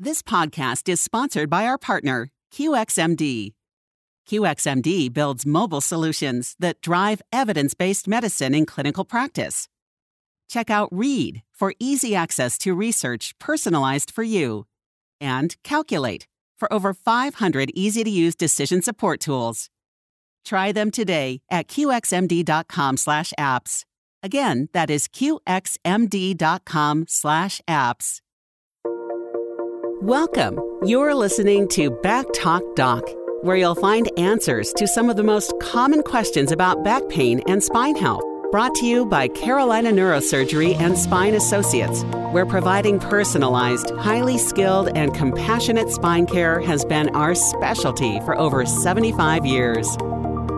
This podcast is sponsored by our partner, QXMD. QXMD builds mobile solutions that drive evidence based medicine in clinical practice. Check out READ for easy access to research personalized for you, and Calculate for over 500 easy to use decision support tools. Try them today at qxmd.com/apps. Again, that is qxmd.com/apps. Welcome. You're listening to Back Talk Doc, where you'll find answers to some of the most common questions about back pain and spine health. Brought to you by Carolina Neurosurgery and Spine Associates, where providing personalized, highly skilled, and compassionate spine care has been our specialty for over 75 years.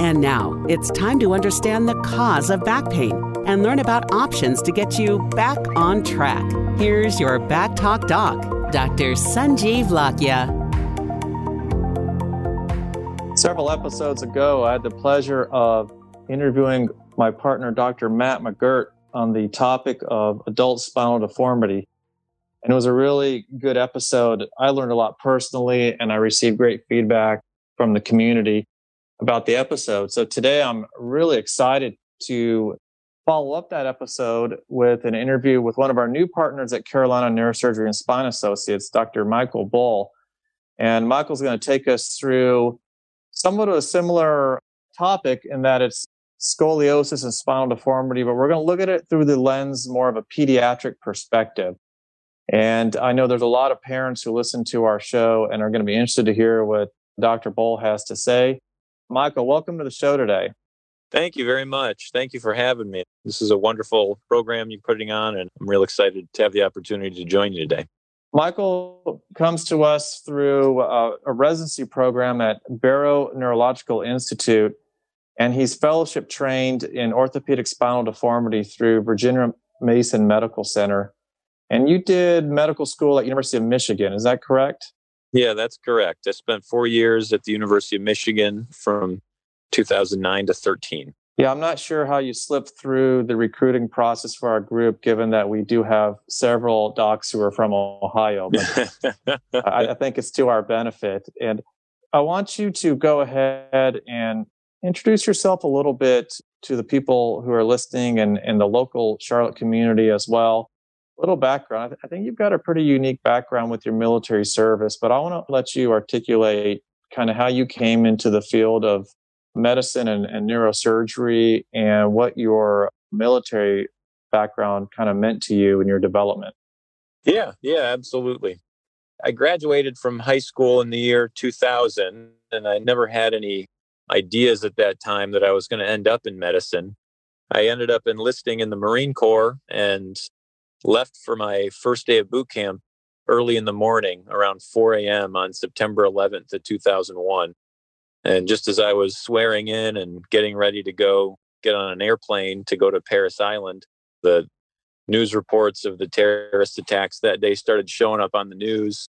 And now it's time to understand the cause of back pain and learn about options to get you back on track. Here's your Back Talk Doc, Dr. Sanjeev Lakhia. Several episodes ago, I had the pleasure of interviewing my partner, Dr. Matt McGirt, on the topic of adult spinal deformity. And it was a really good episode. I learned a lot personally, and I received great feedback from the community about the episode. So today I'm really excited to follow up that episode with an interview with one of our new partners at Carolina Neurosurgery and Spine Associates, Dr. Michael Bohl. And Michael's going to take us through somewhat of a similar topic in that it's scoliosis and spinal deformity, but we're going to look at it through the lens more of a pediatric perspective. And I know there's a lot of parents who listen to our show and are going to be interested to hear what Dr. Bohl has to say. Michael, welcome to the show today. Thank you very much. Thank you for having me. This is a wonderful program you're putting on, and I'm real excited to have the opportunity to join you today. Michael comes to us through a, a residency program at Barrow Neurological Institute and he's fellowship trained in orthopedic spinal deformity through Virginia Mason Medical Center. And you did medical school at University of Michigan, is that correct? Yeah, that's correct. I spent four years at the University of Michigan from 2009 to 13. Yeah, I'm not sure how you slipped through the recruiting process for our group, given that we do have several docs who are from Ohio. But I, I think it's to our benefit. And I want you to go ahead and introduce yourself a little bit to the people who are listening and, and the local Charlotte community as well. A little background. I, th- I think you've got a pretty unique background with your military service, but I want to let you articulate kind of how you came into the field of medicine and, and neurosurgery and what your military background kind of meant to you in your development. Yeah, yeah, absolutely. I graduated from high school in the year 2000, and I never had any ideas at that time that I was going to end up in medicine. I ended up enlisting in the Marine Corps and left for my first day of boot camp early in the morning around 4 a.m. on September 11th of 2001. And just as I was swearing in and getting ready to go get on an airplane to go to Parris Island, the news reports of the terrorist attacks that day started showing up on the news.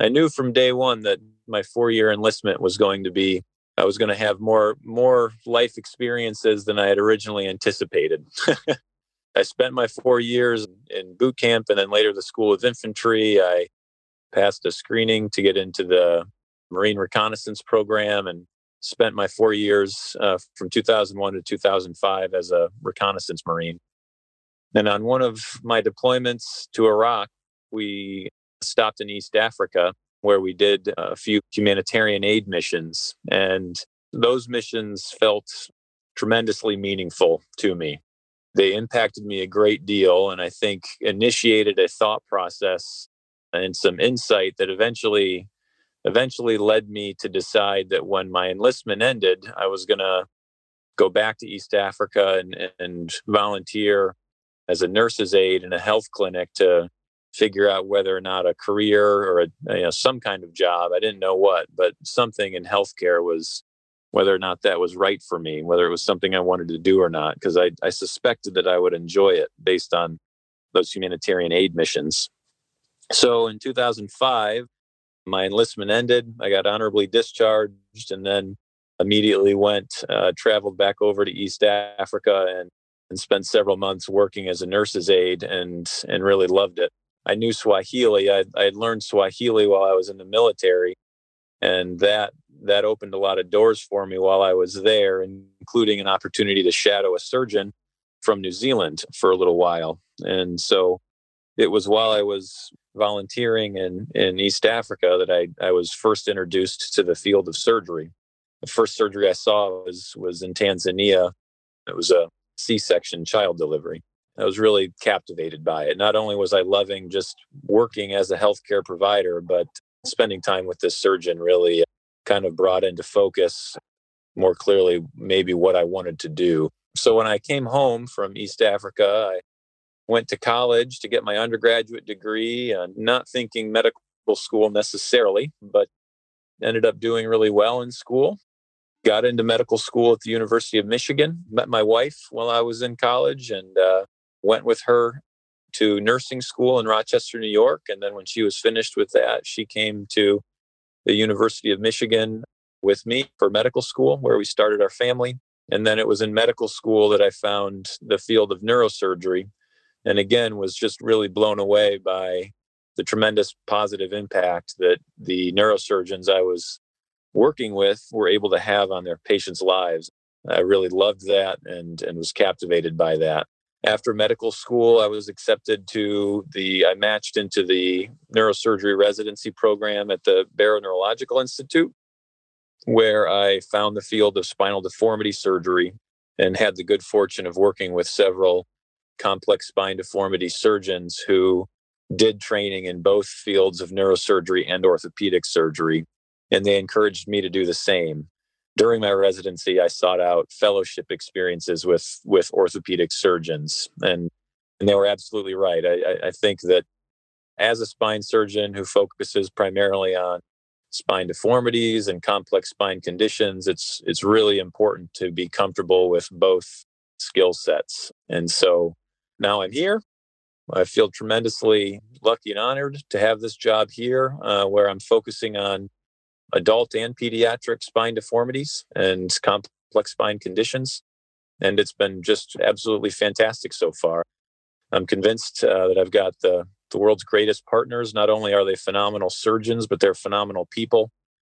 I knew from day one that my four year enlistment was going to be I was going to have more more life experiences than I had originally anticipated. I spent my four years in boot camp and then later the School of Infantry. I passed a screening to get into the Marine Reconnaissance Program and spent my four years uh, from 2001 to 2005 as a reconnaissance Marine. And on one of my deployments to Iraq, we stopped in East Africa where we did a few humanitarian aid missions. And those missions felt tremendously meaningful to me. They impacted me a great deal, and I think initiated a thought process and some insight that eventually eventually led me to decide that when my enlistment ended, I was going to go back to East Africa and, and volunteer as a nurse's aide in a health clinic to figure out whether or not a career or a, you know, some kind of job, I didn't know what, but something in healthcare was whether or not that was right for me, whether it was something I wanted to do or not, because I, I suspected that I would enjoy it based on those humanitarian aid missions. So in 2005, my enlistment ended. I got honorably discharged and then immediately went, uh, traveled back over to East Africa and, and spent several months working as a nurse's aide and, and really loved it I knew Swahili. I I had learned Swahili while I was in the military, and that that opened a lot of doors for me while I was there, including an opportunity to shadow a surgeon from New Zealand for a little while. And so it was while I was volunteering in, in East Africa that I, I was first introduced to the field of surgery. The first surgery I saw was, was in Tanzania. It was a C section child delivery. I was really captivated by it. Not only was I loving just working as a healthcare provider, but spending time with this surgeon really kind of brought into focus more clearly maybe what I wanted to do. So when I came home from East Africa, I went to college to get my undergraduate degree, uh, not thinking medical school necessarily, but ended up doing really well in school. Got into medical school at the University of Michigan, met my wife while I was in college, and uh, went with her to nursing school in Rochester, New York. And then when she was finished with that, she came to the University of Michigan with me for medical school, where we started our family. And then it was in medical school that I found the field of neurosurgery. And again, was just really blown away by the tremendous positive impact that the neurosurgeons I was working with were able to have on their patients' lives. I really loved that and, and was captivated by that after medical school, I was accepted to the, I matched into the neurosurgery residency program at the Barrow Neurological Institute, where I found the field of spinal deformity surgery and had the good fortune of working with several complex spine deformity surgeons who did training in both fields of neurosurgery and orthopedic surgery. And they encouraged me to do the same during my residency, I sought out fellowship experiences with with orthopedic surgeons, and and they were absolutely right. I, I think that as a spine surgeon who focuses primarily on spine deformities and complex spine conditions, it's it's really important to be comfortable with both skill sets. And so now I'm here. I feel tremendously lucky and honored to have this job here, uh, where I'm focusing on adult and pediatric spine deformities and complex spine conditions. And it's been just absolutely fantastic so far. I'm convinced uh, that I've got the, the world's greatest partners. Not only are they phenomenal surgeons, but they're phenomenal people.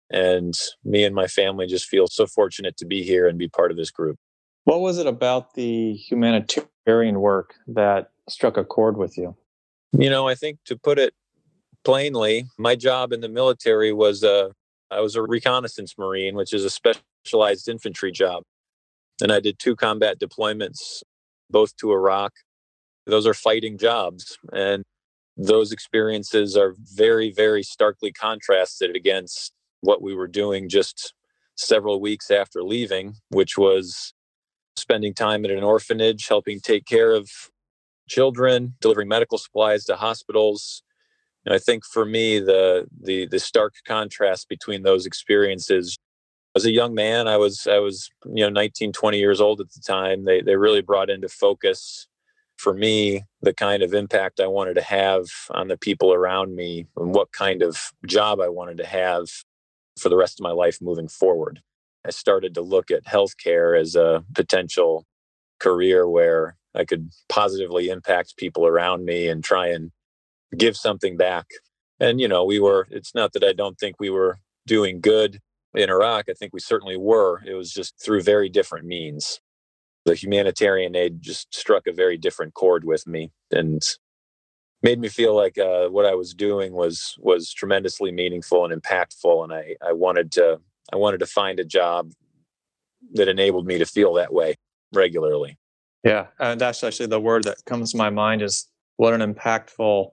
And me and my family just feel so fortunate to be here and be part of this group. What was it about the humanitarian work that struck a chord with you? You know, I think to put it plainly, my job in the military was a I was a reconnaissance Marine, which is a specialized infantry job. And I did two combat deployments, both to Iraq. Those are fighting jobs. And those experiences are very, very starkly contrasted against what we were doing just several weeks after leaving, which was spending time at an orphanage, helping take care of children, delivering medical supplies to hospitals, I think for me, the the the stark contrast between those experiences. As a young man, I was I was you know 19, 20 years old at the time. They they really brought into focus for me the kind of impact I wanted to have on the people around me and what kind of job I wanted to have for the rest of my life moving forward. I started to look at healthcare as a potential career where I could positively impact people around me and try and give something back. And, you know, we were, it's not that I don't think we were doing good in Iraq. I think we certainly were. It was just through very different means. The humanitarian aid just struck a very different chord with me and made me feel like uh, what I was doing was was tremendously meaningful and impactful. And I, I wanted to I wanted to find a job that enabled me to feel that way regularly. Yeah, and that's actually the word that comes to my mind is what an impactful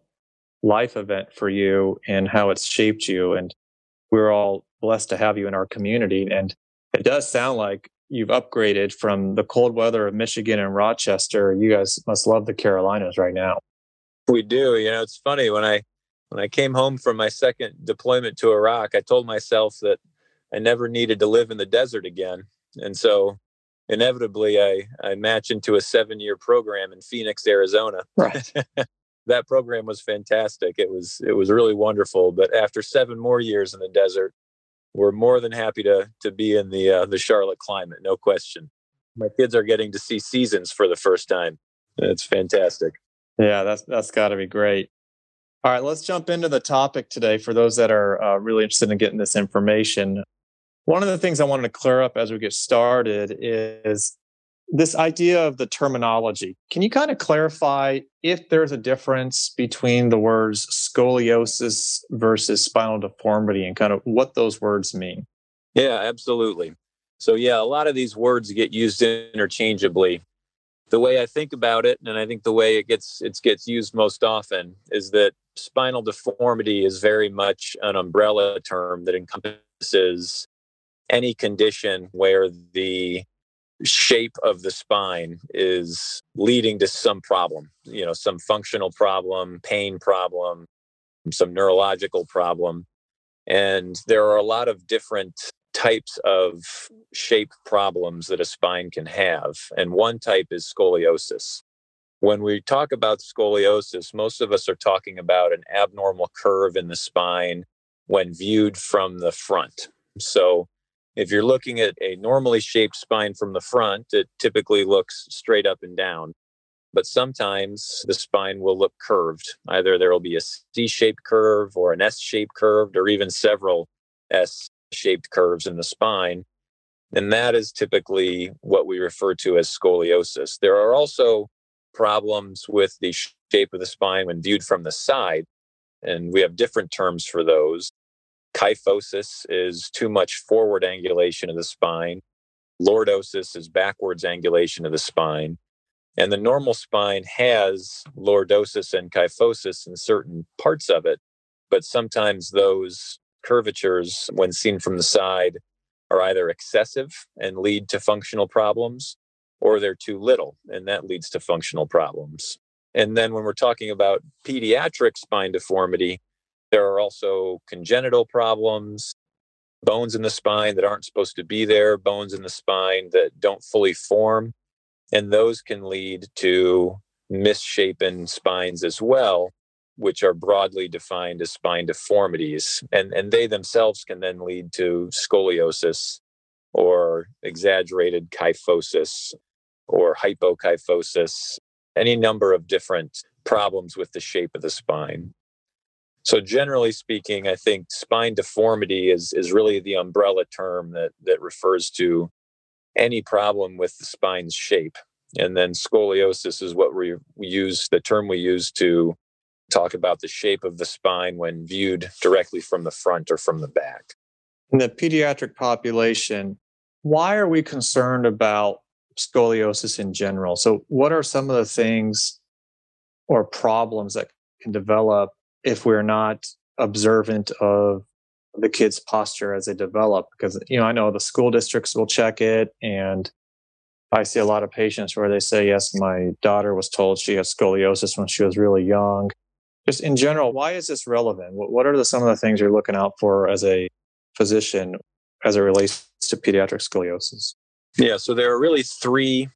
life event for you and how it's shaped you. And we're all blessed to have you in our community. And it does sound like you've upgraded from the cold weather of Michigan and Rochester. You guys must love the Carolinas right now. We do. You know, it's funny when I when I came home from my second deployment to Iraq, I told myself that I never needed to live in the desert again. And so inevitably I, I match into a seven year program in Phoenix, Arizona. Right. that program was fantastic. It was it was really wonderful. But after seven more years in the desert, we're more than happy to to be in the uh, the Charlotte climate, no question. My kids are getting to see seasons for the first time. It's fantastic. Yeah, that's that's got to be great. All right, let's jump into the topic today for those that are uh, really interested in getting this information. One of the things I wanted to clear up as we get started is this idea of the terminology. Can you kind of clarify if there's a difference between the words scoliosis versus spinal deformity and kind of what those words mean? Yeah, absolutely. So, yeah, a lot of these words get used interchangeably the way I think about it, and I think the way it gets it gets used most often is that spinal deformity is very much an umbrella term that encompasses any condition where the shape of the spine is leading to some problem, you know, some functional problem, pain problem, some neurological problem. And there are a lot of different types of shape problems that a spine can have. And one type is scoliosis. When we talk about scoliosis, most of us are talking about an abnormal curve in the spine when viewed from the front. So, if you're looking at a normally shaped spine from the front, it typically looks straight up and down. But sometimes the spine will look curved. Either there will be a C shaped curve or an S shaped curve, or even several S shaped curves in the spine. And that is typically what we refer to as scoliosis. There are also problems with the shape of the spine when viewed from the side, and we have different terms for those. Kyphosis is too much forward angulation of the spine. Lordosis is backwards angulation of the spine. And the normal spine has lordosis and kyphosis in certain parts of it, but sometimes those curvatures, when seen from the side, are either excessive and lead to functional problems, or they're too little, and that leads to functional problems. And then when we're talking about pediatric spine deformity, there are also congenital problems, bones in the spine that aren't supposed to be there, bones in the spine that don't fully form. And those can lead to misshapen spines as well, which are broadly defined as spine deformities. And, and they themselves can then lead to scoliosis or exaggerated kyphosis or hypokyphosis, any number of different problems with the shape of the spine. So generally speaking, I think spine deformity is, is really the umbrella term that, that refers to any problem with the spine's shape. And then scoliosis is what we, we use, the term we use to talk about the shape of the spine when viewed directly from the front or from the back. In the pediatric population, why are we concerned about scoliosis in general? So, what are some of the things or problems that can develop if we're not observant of the kids' posture as they develop? Because, you know, I know the school districts will check it and I see a lot of patients where they say, yes, my daughter was told she has scoliosis when she was really young just in general, why is this relevant? What, are the, some of the things you're looking out for as a physician as it relates to pediatric scoliosis? Yeah, so there are really three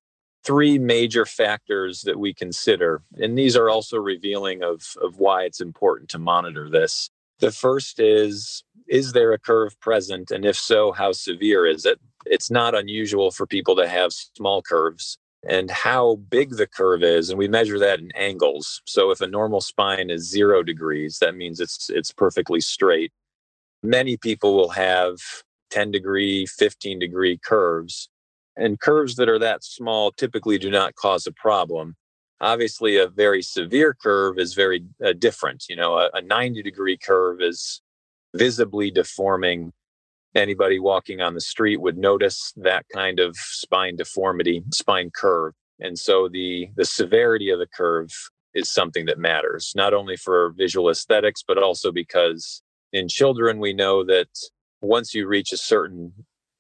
three major factors that we consider, and these are also revealing of of why it's important to monitor this. The first is is there a curve present, and if so, how severe is it? It's not unusual for people to have small curves. And how big the curve is and we measure that in angles. So if a normal spine is 0 degrees that means it's it's perfectly straight. Many people will have 10 degree 15 degree curves and curves that are that small typically do not cause a problem obviously a very severe curve is very uh, different you know a, a 90 degree curve is visibly deforming anybody walking on the street would notice that kind of spine deformity, spine curve. And so the the severity of the curve is something that matters, not only for visual aesthetics, but also because in children we know that once you reach a certain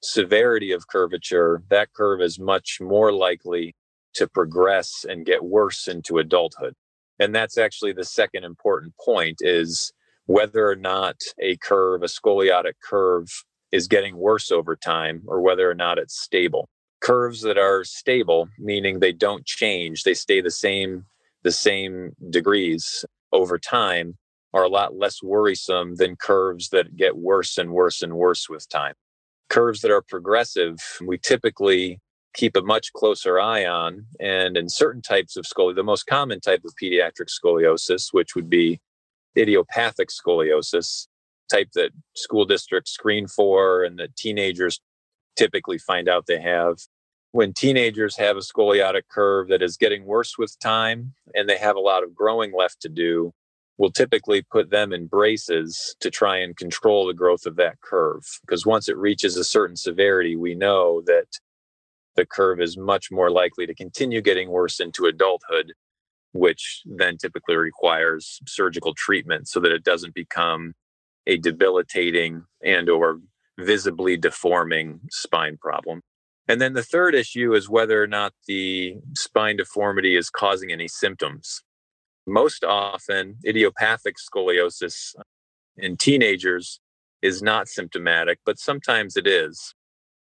severity of curvature, that curve is much more likely to progress and get worse into adulthood. And that's actually the second important point is whether or not a curve, a scoliotic curve, is getting worse over time or whether or not it's stable. Curves that are stable, meaning they don't change, they stay the same the same degrees over time are a lot less worrisome than curves that get worse and worse and worse with time. Curves that are progressive, we typically keep a much closer eye on. And in certain types of scoliosis, the most common type of pediatric scoliosis, which would be idiopathic scoliosis, type that school districts screen for and that teenagers typically find out they have. When teenagers have a scoliotic curve that is getting worse with time and they have a lot of growing left to do, we'll typically put them in braces to try and control the growth of that curve. Because once it reaches a certain severity, we know that the curve is much more likely to continue getting worse into adulthood, which then typically requires surgical treatment so that it doesn't become a debilitating and or visibly deforming spine problem. And then the third issue is whether or not the spine deformity is causing any symptoms. Most often, idiopathic scoliosis uh, in teenagers is not symptomatic, but sometimes it is.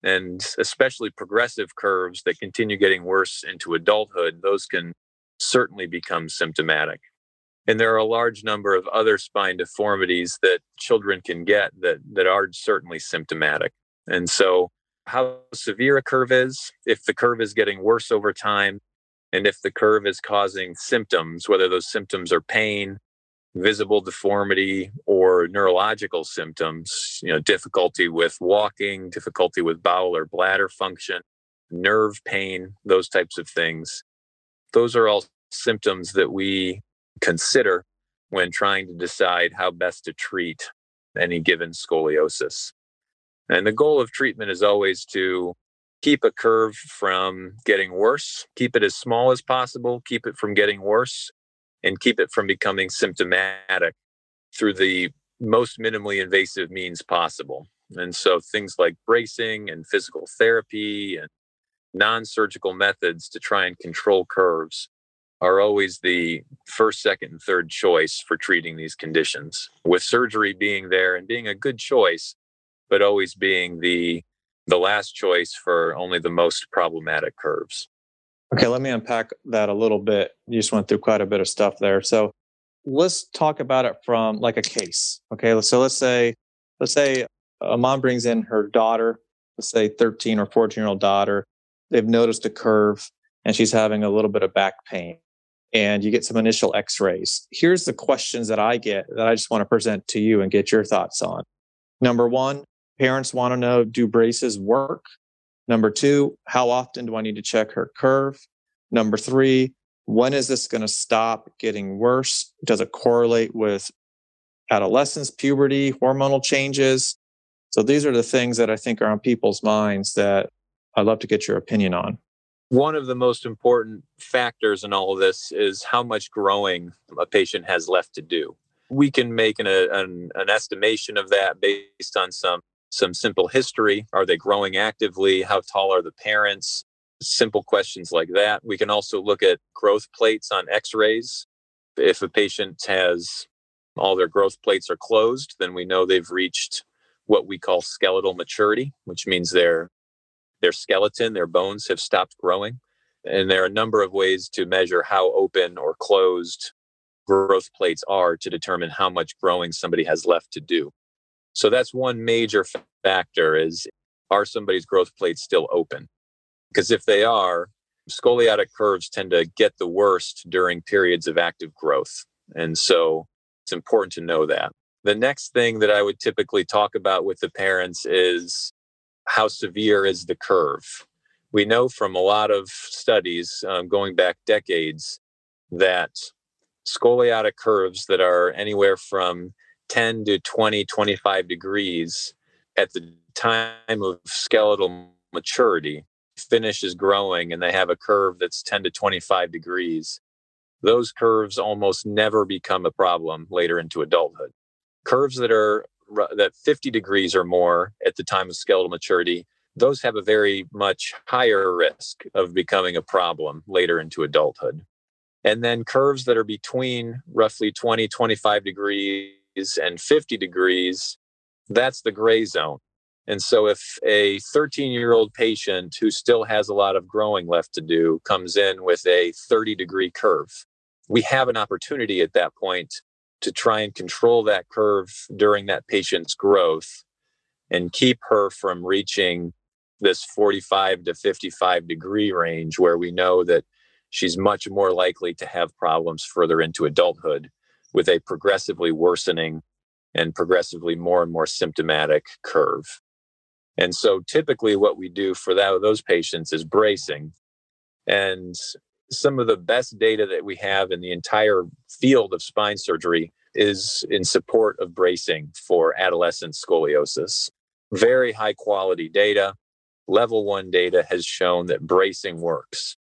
And especially progressive curves that continue getting worse into adulthood, those can certainly become symptomatic. And there are a large number of other spine deformities that children can get that, that are certainly symptomatic. And so, how severe a curve is, if the curve is getting worse over time, and if the curve is causing symptoms, whether those symptoms are pain, visible deformity, or neurological symptoms, you know, difficulty with walking, difficulty with bowel or bladder function, nerve pain, those types of things. Those are all symptoms that we consider when trying to decide how best to treat any given scoliosis. And the goal of treatment is always to keep a curve from getting worse, keep it as small as possible, keep it from getting worse, and keep it from becoming symptomatic through the most minimally invasive means possible. And so things like bracing and physical therapy and non surgical methods to try and control curves are always the first, second, and third choice for treating these conditions, with surgery being there and being a good choice, but always being the the last choice for only the most problematic curves. Okay, let me unpack that a little bit. You just went through quite a bit of stuff there. So let's talk about it from like a case. Okay, so let's say let's say a mom brings in her daughter, let's say 13 or 14 year old daughter. They've noticed a curve and she's having a little bit of back pain and you get some initial x-rays. Here's the questions that I get that I just want to present to you and get your thoughts on. Number one, parents want to know, do braces work? Number two, how often do I need to check her curve? Number three, when is this going to stop getting worse? Does it correlate with adolescence, puberty, hormonal changes? So these are the things that I think are on people's minds that I'd love to get your opinion on. One of the most important factors in all of this is how much growing a patient has left to do. We can make an, an, an estimation of that based on some some simple history. Are they growing actively? How tall are the parents? Simple questions like that. We can also look at growth plates on x rays. If a patient has all their growth plates are closed, then we know they've reached what we call skeletal maturity, which means they're their skeleton, their bones have stopped growing. And there are a number of ways to measure how open or closed growth plates are to determine how much growing somebody has left to do. So that's one major factor is are somebody's growth plates still open? Because if they are, scoliotic curves tend to get the worst during periods of active growth. And so it's important to know that. The next thing that I would typically talk about with the parents is how severe is the curve? We know from a lot of studies um, going back decades that scoliotic curves that are anywhere from 10 to 20, 25 degrees at the time of skeletal maturity finishes growing and they have a curve that's 10 to 25 degrees, those curves almost never become a problem later into adulthood. Curves that are that 50 degrees or more at the time of skeletal maturity, those have a very much higher risk of becoming a problem later into adulthood. And then curves that are between roughly 20, 25 degrees and 50 degrees, that's the gray zone. And so if a 13 year old patient who still has a lot of growing left to do comes in with a 30 degree curve, we have an opportunity at that point to try and control that curve during that patient's growth and keep her from reaching this 45 to 55 degree range where we know that she's much more likely to have problems further into adulthood with a progressively worsening and progressively more and more symptomatic curve. And so typically what we do for that, those patients is bracing. And some of the best data that we have in the entire field of spine surgery is in support of bracing for adolescent scoliosis. Very high quality data. Level one data has shown that bracing works.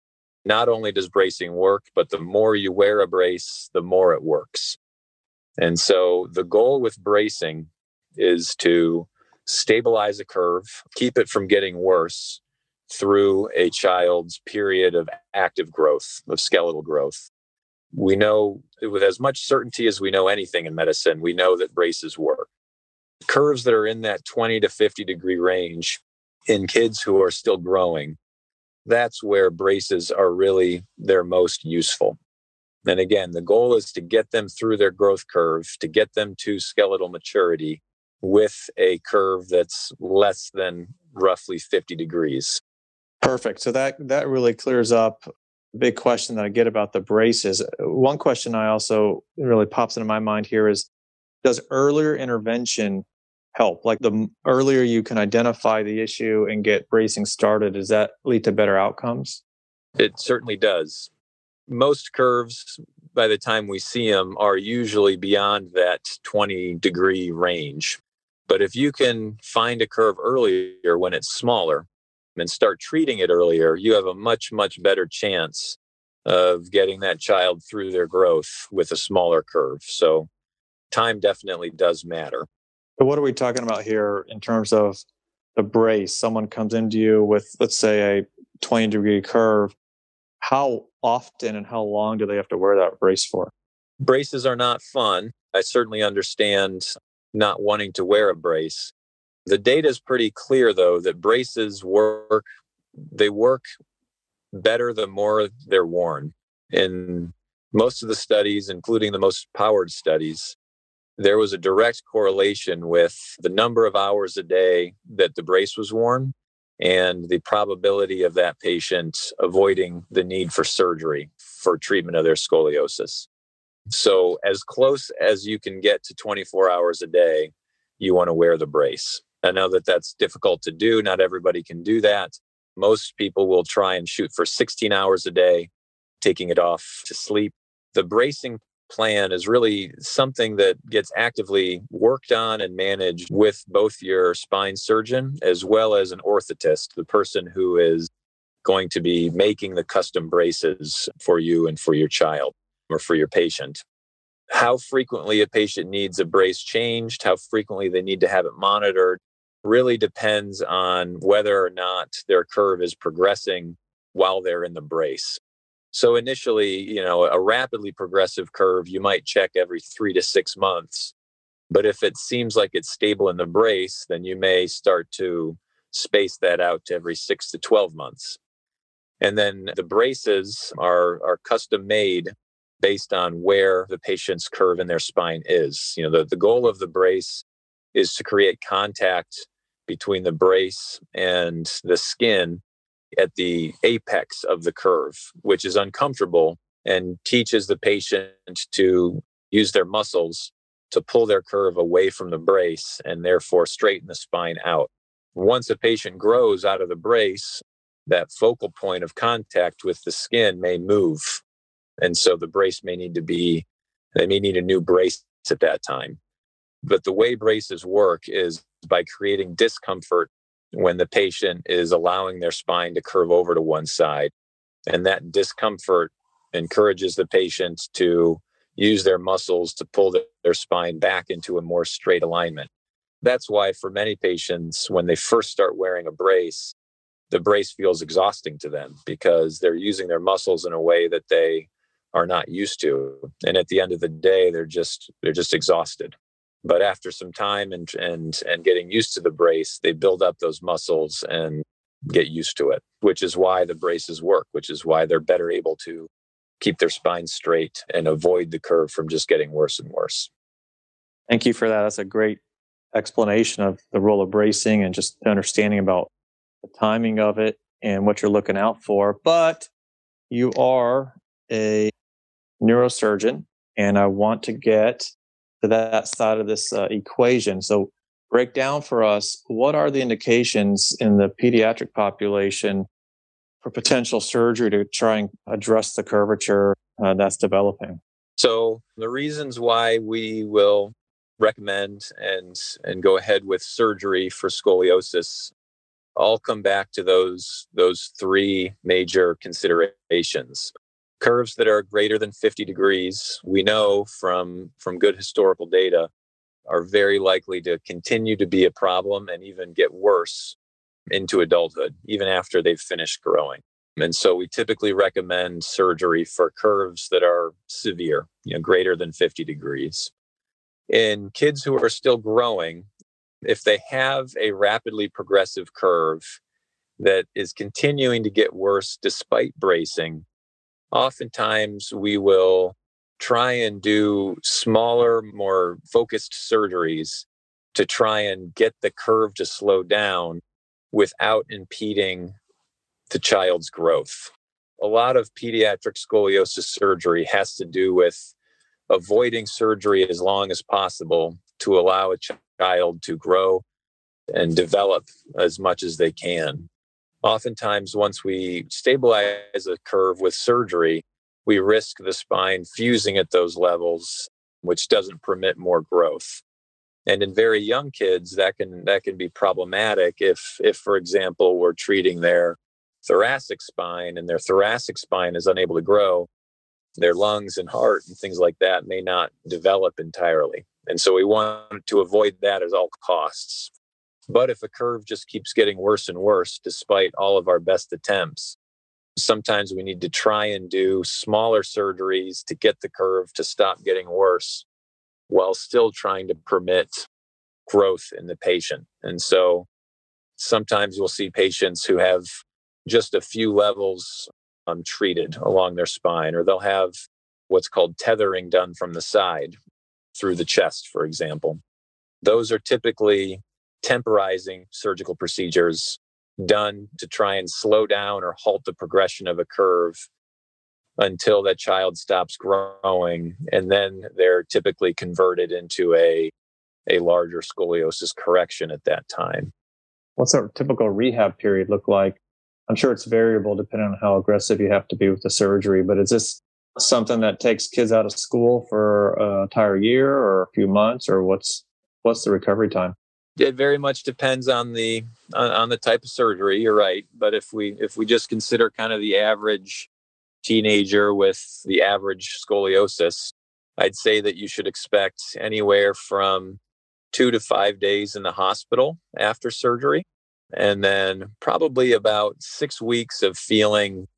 Not only does bracing work, but the more you wear a brace, the more it works. And so the goal with bracing is to stabilize a curve, keep it from getting worse through a child's period of active growth, of skeletal growth. We know with as much certainty as we know anything in medicine, we know that braces work. Curves that are in that 20 to 50 degree range in kids who are still growing, that's where braces are really their most useful. And again, the goal is to get them through their growth curve, to get them to skeletal maturity with a curve that's less than roughly 50 degrees. Perfect. So that that really clears up a big question that I get about the braces. One question I also really pops into my mind here is does earlier intervention help? Like the earlier you can identify the issue and get bracing started, does that lead to better outcomes? It certainly does most curves by the time we see them are usually beyond that 20 degree range but if you can find a curve earlier when it's smaller and start treating it earlier you have a much much better chance of getting that child through their growth with a smaller curve so time definitely does matter but what are we talking about here in terms of the brace someone comes into you with let's say a 20 degree curve how often and how long do they have to wear that brace for? Braces are not fun. I certainly understand not wanting to wear a brace. The data is pretty clear though that braces work they work better the more they're worn. In most of the studies, including the most powered studies, there was a direct correlation with the number of hours a day that the brace was worn and the probability of that patient avoiding the need for surgery for treatment of their scoliosis. So, as close as you can get to 24 hours a day, you want to wear the brace. I know that that's difficult to do. Not everybody can do that. Most people will try and shoot for 16 hours a day, taking it off to sleep. The bracing plan is really something that gets actively worked on and managed with both your spine surgeon as well as an orthotist, the person who is going to be making the custom braces for you and for your child or for your patient. How frequently a patient needs a brace changed, how frequently they need to have it monitored, really depends on whether or not their curve is progressing while they're in the brace. So initially, you know, a rapidly progressive curve, you might check every three to six months. But if it seems like it's stable in the brace, then you may start to space that out to every six to 12 months. And then the braces are, are custom made based on where the patient's curve in their spine is. You know, the, the goal of the brace is to create contact between the brace and the skin at the apex of the curve, which is uncomfortable and teaches the patient to use their muscles to pull their curve away from the brace and therefore straighten the spine out. Once a patient grows out of the brace, that focal point of contact with the skin may move. And so the brace may need to be, they may need a new brace at that time. But the way braces work is by creating discomfort when the patient is allowing their spine to curve over to one side. And that discomfort encourages the patient to use their muscles to pull their spine back into a more straight alignment. That's why, for many patients, when they first start wearing a brace, the brace feels exhausting to them because they're using their muscles in a way that they are not used to and at the end of the day they're just they're just exhausted but after some time and and and getting used to the brace they build up those muscles and get used to it which is why the braces work which is why they're better able to keep their spine straight and avoid the curve from just getting worse and worse. Thank you for that. That's a great explanation of the role of bracing and just understanding about the timing of it and what you're looking out for. But you are a neurosurgeon and I want to get to that side of this uh, equation. So, break down for us what are the indications in the pediatric population for potential surgery to try and address the curvature uh, that's developing? So, the reasons why we will recommend and and go ahead with surgery for scoliosis all come back to those those three major considerations curves that are greater than 50 degrees we know from from good historical data are very likely to continue to be a problem and even get worse into adulthood even after they've finished growing. And so we typically recommend surgery for curves that are severe you know greater than 50 degrees. In kids who are still growing, if they have a rapidly progressive curve that is continuing to get worse despite bracing, oftentimes we will try and do smaller, more focused surgeries to try and get the curve to slow down without impeding the child's growth. A lot of pediatric scoliosis surgery has to do with avoiding surgery as long as possible to allow a child to grow and develop as much as they can. Oftentimes, once we stabilize a curve with surgery, we risk the spine fusing at those levels, which doesn't permit more growth. And in very young kids, that can that can be problematic if, if for example, we're treating their thoracic spine and their thoracic spine is unable to grow their lungs and heart and things like that may not develop entirely. And so we want to avoid that at all costs. But if a curve just keeps getting worse and worse, despite all of our best attempts, sometimes we need to try and do smaller surgeries to get the curve to stop getting worse while still trying to permit growth in the patient. And so sometimes you'll see patients who have just a few levels um, treated along their spine, or they'll have what's called tethering done from the side through the chest, for example. Those are typically temporizing surgical procedures done to try and slow down or halt the progression of a curve until that child stops growing and then they're typically converted into a a larger scoliosis correction at that time what's a typical rehab period look like I'm sure it's variable depending on how aggressive you have to be with the surgery, but is this something that takes kids out of school for uh, an entire year or a few months or what's what's the recovery time? It very much depends on the on, on the type of surgery. You're right, but if we if we just consider kind of the average teenager with the average scoliosis, I'd say that you should expect anywhere from two to five days in the hospital after surgery and then probably about six weeks of feeling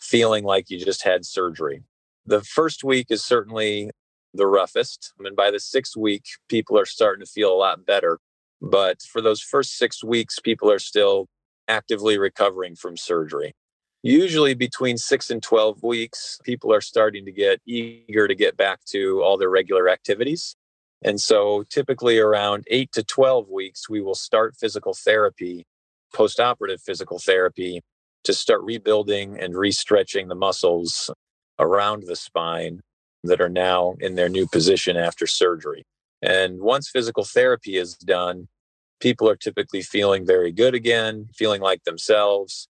feeling like you just had surgery the first week is certainly the roughest and by the sixth week people are starting to feel a lot better but for those first six weeks people are still actively recovering from surgery usually between six and 12 weeks people are starting to get eager to get back to all their regular activities and so typically around 8 to 12 weeks we will start physical therapy post-operative physical therapy to start rebuilding and restretching the muscles around the spine that are now in their new position after surgery. And once physical therapy is done, people are typically feeling very good again, feeling like themselves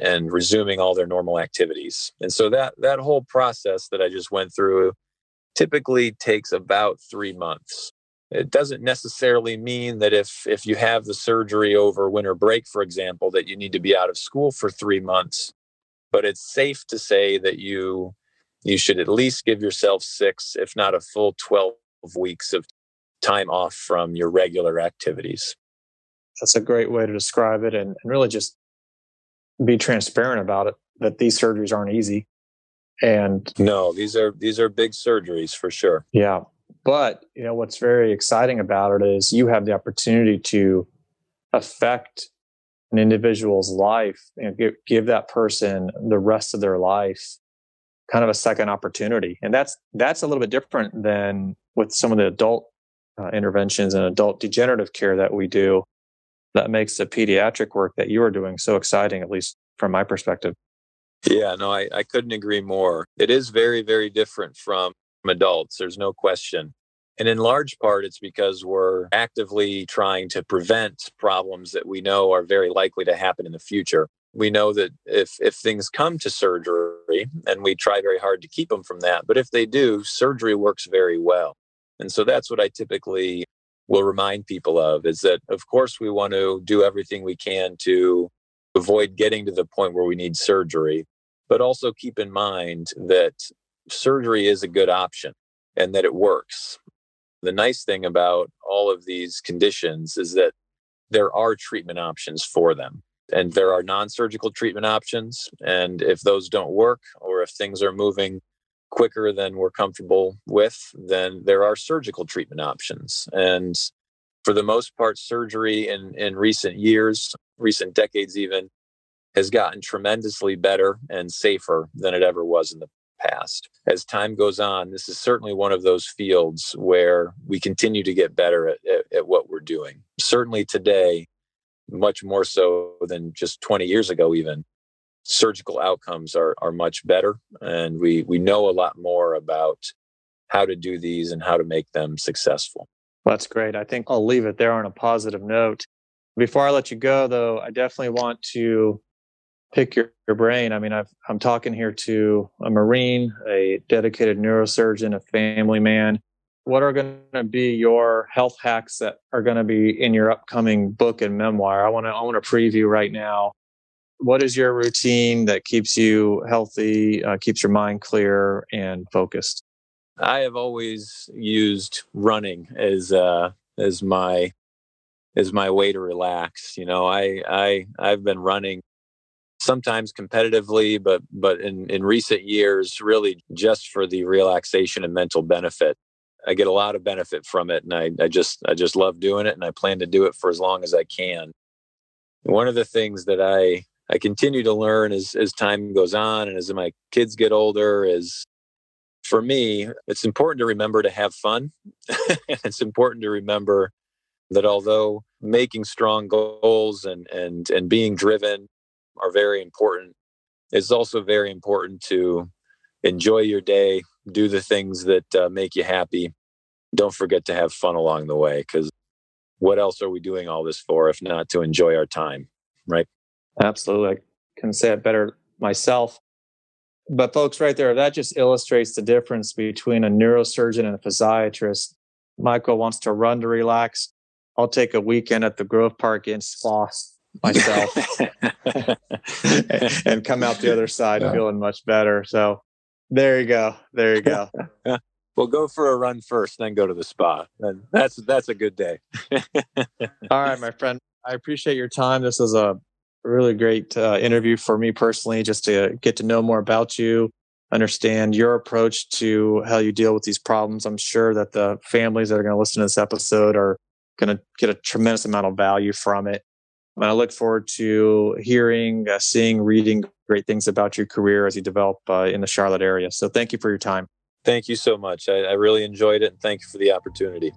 and resuming all their normal activities. And so that that whole process that I just went through typically takes about 3 months it doesn't necessarily mean that if if you have the surgery over winter break for example that you need to be out of school for 3 months but it's safe to say that you you should at least give yourself 6 if not a full 12 weeks of time off from your regular activities. That's a great way to describe it and, and really just be transparent about it that these surgeries aren't easy. And no these are these are big surgeries for sure. Yeah. But you know what's very exciting about it is you have the opportunity to affect an individual's life and give, give that person the rest of their life kind of a second opportunity. And that's that's a little bit different than with some of the adult uh, interventions and adult degenerative care that we do that makes the pediatric work that you are doing so exciting at least from my perspective yeah no I, I couldn't agree more it is very very different from adults. There's no question. And in large part, it's because we're actively trying to prevent problems that we know are very likely to happen in the future. We know that if, if things come to surgery, and we try very hard to keep them from that, but if they do, surgery works very well. And so that's what I typically will remind people of is that, of course, we want to do everything we can to avoid getting to the point where we need surgery, but also keep in mind that surgery is a good option and that it works. The nice thing about all of these conditions is that there are treatment options for them. And there are non surgical treatment options. And if those don't work, or if things are moving quicker than we're comfortable with, then there are surgical treatment options. And for the most part, surgery in, in recent years, recent decades even, has gotten tremendously better and safer than it ever was in the past. As time goes on, this is certainly one of those fields where we continue to get better at, at, at what we're doing. Certainly today, much more so than just 20 years ago, even surgical outcomes are, are much better. And we, we know a lot more about how to do these and how to make them successful. That's great. I think I'll leave it there on a positive note. Before I let you go, though, I definitely want to pick your, your brain. I mean, i am talking here to a Marine, a dedicated neurosurgeon, a family man. What are going to be your health hacks that are going to be in your upcoming book and memoir? I want to I want to preview right now. What is your routine that keeps you healthy, uh, keeps your mind clear and focused? I have always used running as uh, as my as my way to relax. You know, I I I've been running sometimes competitively, but but in, in recent years, really just for the relaxation and mental benefit. I get a lot of benefit from it, and I, I just I just love doing it, and I plan to do it for as long as I can. One of the things that I I continue to learn as as time goes on, and as my kids get older, is for me, it's important to remember to have fun. it's important to remember that although making strong goals and and and being driven are very important. It's also very important to enjoy your day, do the things that uh, make you happy. Don't forget to have fun along the way because what else are we doing all this for if not to enjoy our time, right? Absolutely. I can say it better myself. But, folks, right there, that just illustrates the difference between a neurosurgeon and a physiatrist. Michael wants to run to relax. I'll take a weekend at the Grove Park Inn Spa myself and come out the other side yeah. feeling much better. So there you go. There you go. well, go for a run first, then go to the spa. And that's that's a good day. All right, my friend. I appreciate your time. This is a really great uh, interview for me personally, just to get to know more about you, understand your approach to how you deal with these problems. I'm sure that the families that are going to listen to this episode are going to get a tremendous amount of value from it. And I look forward to hearing, uh, seeing, reading great things about your career as you develop uh, in the Charlotte area. So thank you for your time. Thank you so much. I, I really enjoyed it and thank you for the opportunity.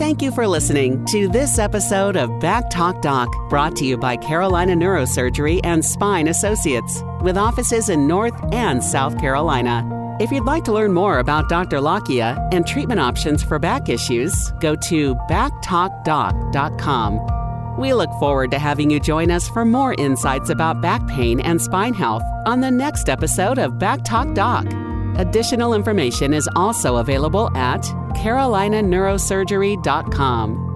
Thank you for listening to this episode of Back Talk Doc, brought to you by Carolina Neurosurgery and Spine Associates, with offices in North and South Carolina. If you'd like to learn more about Dr. Lakhia and treatment options for back issues, go to backtalkdoc.com. We look forward to having you join us for more insights about back pain and spine health on the next episode of Back Talk Doc. Additional information is also available at carolinaneurosurgery.com.